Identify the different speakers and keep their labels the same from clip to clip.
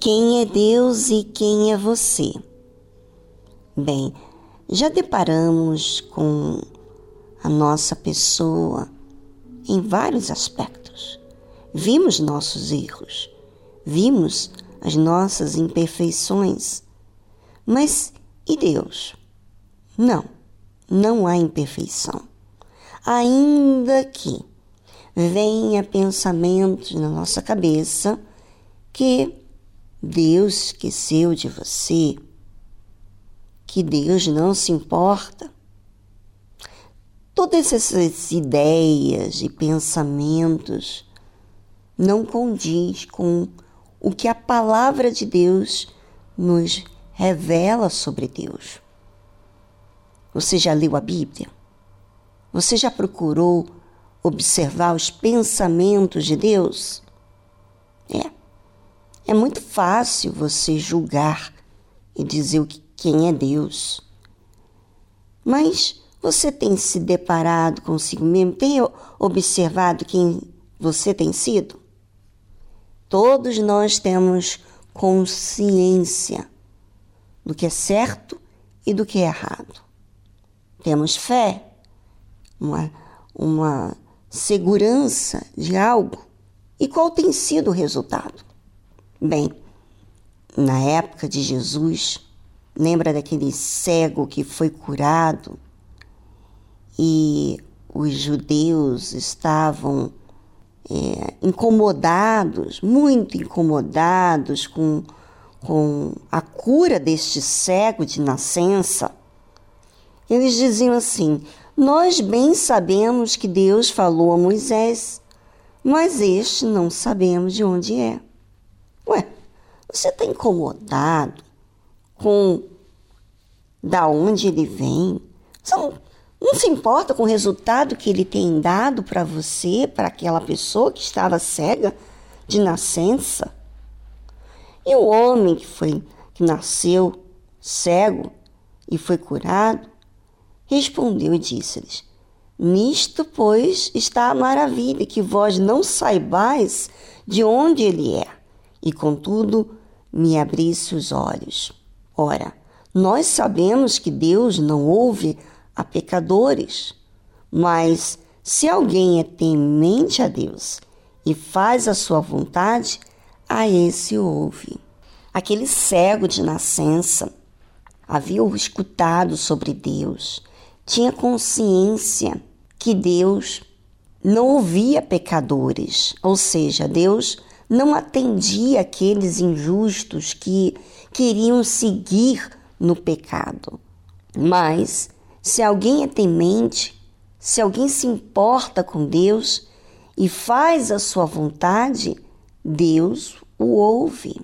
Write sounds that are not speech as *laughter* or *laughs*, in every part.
Speaker 1: Quem é Deus e quem é você? Bem, já deparamos com a nossa pessoa em vários aspectos. Vimos nossos erros, vimos as nossas imperfeições. Mas e Deus? Não, não há imperfeição. Ainda que venha pensamentos na nossa cabeça que Deus esqueceu de você, que Deus não se importa. Todas essas ideias e pensamentos não condiz com o que a palavra de Deus nos revela sobre Deus. Você já leu a Bíblia? Você já procurou observar os pensamentos de Deus? É. É muito fácil você julgar e dizer quem é Deus. Mas você tem se deparado consigo mesmo? Tem observado quem você tem sido? Todos nós temos consciência do que é certo e do que é errado. Temos fé, uma, uma segurança de algo. E qual tem sido o resultado? Bem, na época de Jesus, lembra daquele cego que foi curado e os judeus estavam é, incomodados, muito incomodados com, com a cura deste cego de nascença, eles diziam assim: Nós bem sabemos que Deus falou a Moisés, mas este não sabemos de onde é. Ué, você está incomodado com da onde ele vem? Você não, não se importa com o resultado que ele tem dado para você, para aquela pessoa que estava cega de nascença. E o homem que foi que nasceu cego e foi curado, respondeu e disse-lhes: Nisto, pois, está a maravilha, que vós não saibais de onde ele é, e contudo me abrisse os olhos. Ora, nós sabemos que Deus não ouve a pecadores. Mas se alguém é temente a Deus e faz a sua vontade, a esse ouve. Aquele cego de nascença havia escutado sobre Deus, tinha consciência que Deus não ouvia pecadores, ou seja, Deus não atendia aqueles injustos que queriam seguir no pecado. Mas se alguém é temente, se alguém se importa com Deus e faz a sua vontade, Deus o ouve.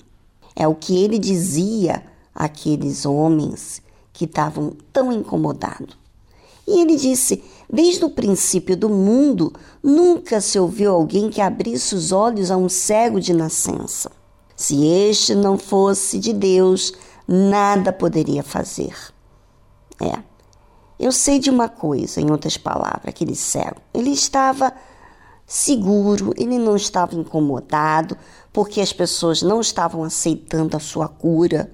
Speaker 1: É o que ele dizia àqueles homens que estavam tão incomodados. E ele disse: Desde o princípio do mundo, nunca se ouviu alguém que abrisse os olhos a um cego de nascença. Se este não fosse de Deus, nada poderia fazer. É. Eu sei de uma coisa, em outras palavras, aquele cego. Ele estava seguro, ele não estava incomodado, porque as pessoas não estavam aceitando a sua cura.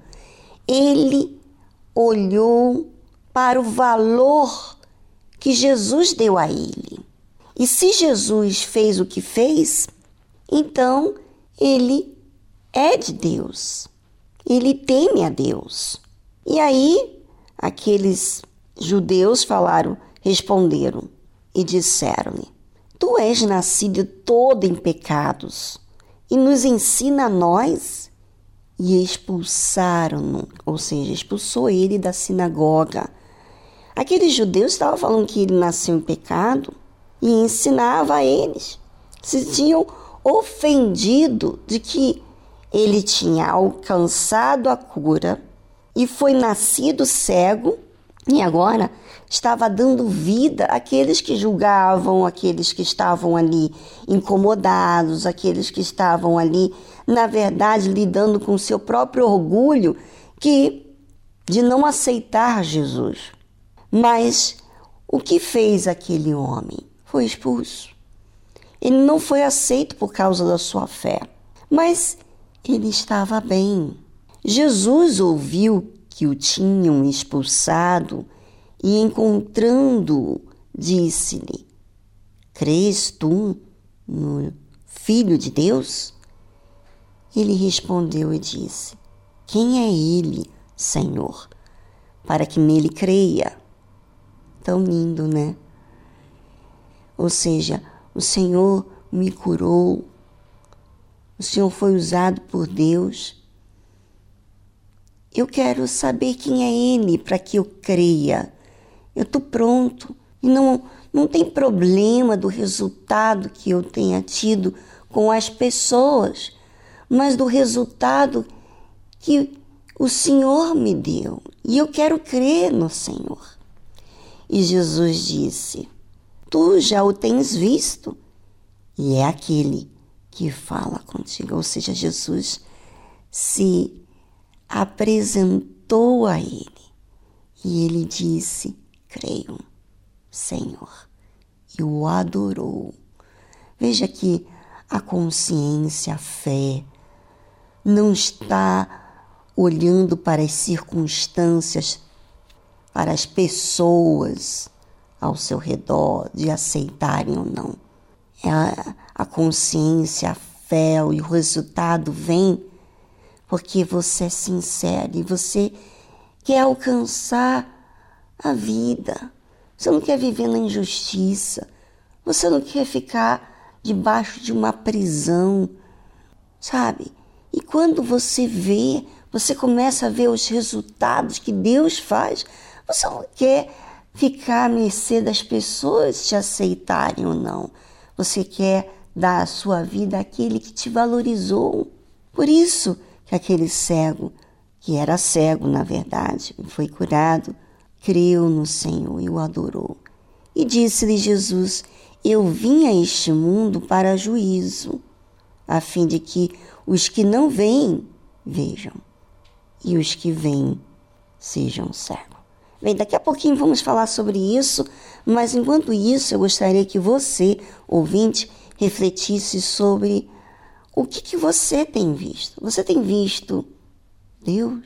Speaker 1: Ele olhou para o valor que Jesus deu a ele. E se Jesus fez o que fez, então ele é de Deus. Ele teme a Deus. E aí, aqueles judeus falaram, responderam e disseram-lhe: Tu és nascido todo em pecados e nos ensina a nós. E expulsaram-no, ou seja, expulsou ele da sinagoga. Aqueles judeus estavam falando que ele nasceu em pecado e ensinava a eles. Se tinham ofendido de que ele tinha alcançado a cura e foi nascido cego e agora estava dando vida àqueles que julgavam, aqueles que estavam ali incomodados, aqueles que estavam ali, na verdade, lidando com seu próprio orgulho que de não aceitar Jesus. Mas o que fez aquele homem? Foi expulso. Ele não foi aceito por causa da sua fé, mas ele estava bem. Jesus ouviu que o tinham expulsado e, encontrando-o, disse-lhe: Crês tu no Filho de Deus? Ele respondeu e disse: Quem é ele, Senhor, para que nele creia? Tão lindo, né? Ou seja, o Senhor me curou, o Senhor foi usado por Deus. Eu quero saber quem é Ele para que eu creia. Eu estou pronto e não, não tem problema do resultado que eu tenha tido com as pessoas, mas do resultado que o Senhor me deu. E eu quero crer no Senhor. E Jesus disse: Tu já o tens visto, e é aquele que fala contigo. Ou seja, Jesus se apresentou a ele e ele disse: Creio, Senhor, e o adorou. Veja que a consciência, a fé, não está olhando para as circunstâncias para as pessoas ao seu redor de aceitarem ou não. É a, a consciência, a fé e o resultado vem porque você é sincero e você quer alcançar a vida. Você não quer viver na injustiça. Você não quer ficar debaixo de uma prisão, sabe? E quando você vê, você começa a ver os resultados que Deus faz você não quer ficar à mercê das pessoas te aceitarem ou não. Você quer dar a sua vida àquele que te valorizou. Por isso que aquele cego, que era cego na verdade, foi curado, creu no Senhor e o adorou. E disse-lhe Jesus: Eu vim a este mundo para juízo, a fim de que os que não veem vejam, e os que veem sejam cegos. Bem, daqui a pouquinho vamos falar sobre isso, mas enquanto isso eu gostaria que você, ouvinte, refletisse sobre o que, que você tem visto. Você tem visto Deus?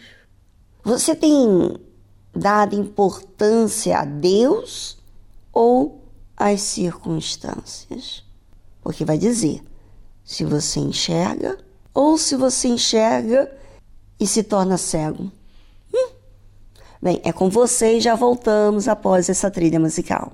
Speaker 1: Você tem dado importância a Deus ou às circunstâncias? Porque vai dizer se você enxerga ou se você enxerga e se torna cego. Bem, é com vocês, já voltamos após essa trilha musical.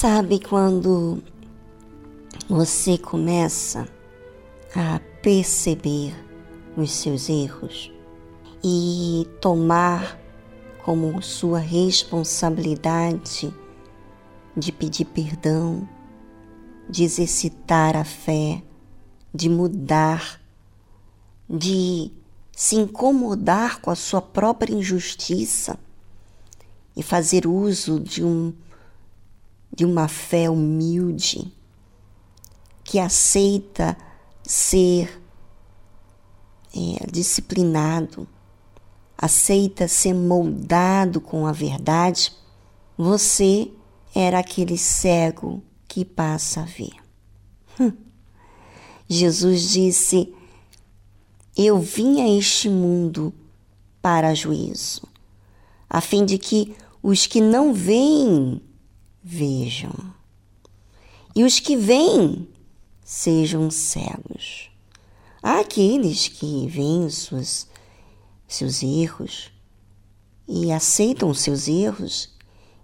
Speaker 1: Sabe quando você começa a perceber os seus erros e tomar como sua responsabilidade de pedir perdão, de exercitar a fé, de mudar, de se incomodar com a sua própria injustiça e fazer uso de um de uma fé humilde, que aceita ser é, disciplinado, aceita ser moldado com a verdade, você era aquele cego que passa a ver. Hum. Jesus disse: Eu vim a este mundo para juízo, a fim de que os que não veem vejam, e os que veem sejam cegos. Há aqueles que veem suas, seus erros e aceitam seus erros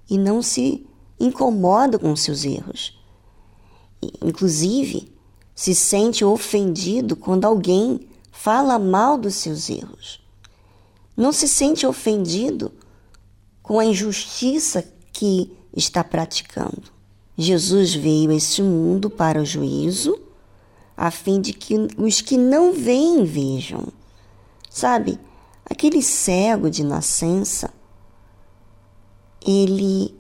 Speaker 1: e não se incomodam com seus erros. Inclusive, se sente ofendido quando alguém fala mal dos seus erros. Não se sente ofendido com a injustiça que está praticando. Jesus veio a este mundo para o juízo, a fim de que os que não veem vejam. Sabe, aquele cego de nascença, ele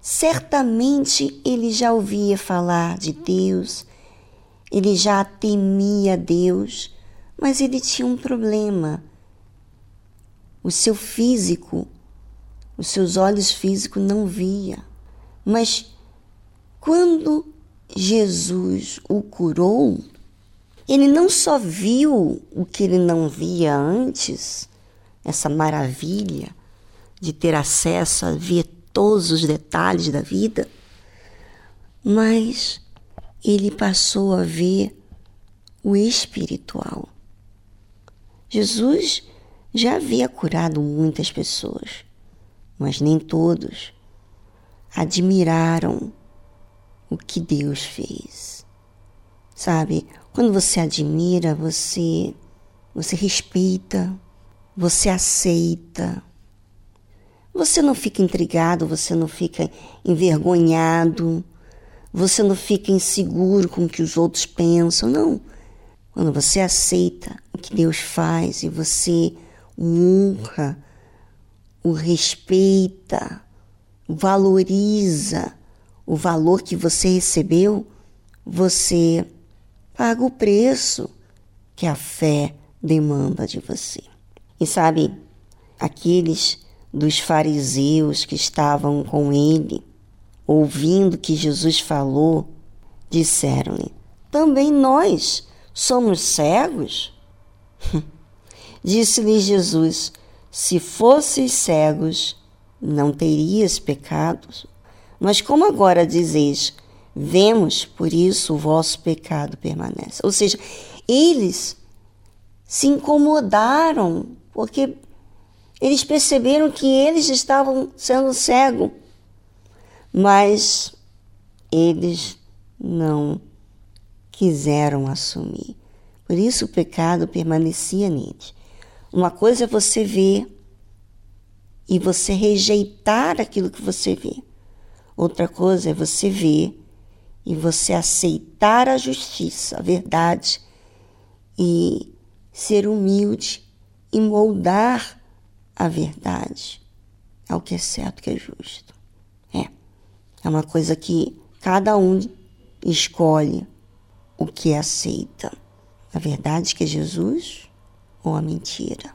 Speaker 1: certamente ele já ouvia falar de Deus, ele já temia Deus, mas ele tinha um problema. O seu físico, os seus olhos físicos não via. Mas quando Jesus o curou, ele não só viu o que ele não via antes, essa maravilha de ter acesso a ver todos os detalhes da vida, mas ele passou a ver o espiritual. Jesus já havia curado muitas pessoas, mas nem todos admiraram o que Deus fez. Sabe, quando você admira, você você respeita, você aceita. Você não fica intrigado, você não fica envergonhado, você não fica inseguro com o que os outros pensam, não. Quando você aceita o que Deus faz e você honra, o respeita, valoriza o valor que você recebeu, você paga o preço que a fé demanda de você. E sabe, aqueles dos fariseus que estavam com ele, ouvindo que Jesus falou, disseram-lhe: Também nós somos cegos? *laughs* Disse-lhe Jesus: Se fosses cegos, não terias pecados. Mas como agora dizeis, vemos, por isso o vosso pecado permanece. Ou seja, eles se incomodaram, porque eles perceberam que eles estavam sendo cegos, mas eles não quiseram assumir. Por isso o pecado permanecia neles. Uma coisa é você ver e você rejeitar aquilo que você vê. Outra coisa é você ver e você aceitar a justiça, a verdade e ser humilde e moldar a verdade ao que é certo, que é justo. É. É uma coisa que cada um escolhe o que aceita. A verdade que é Jesus ou a mentira.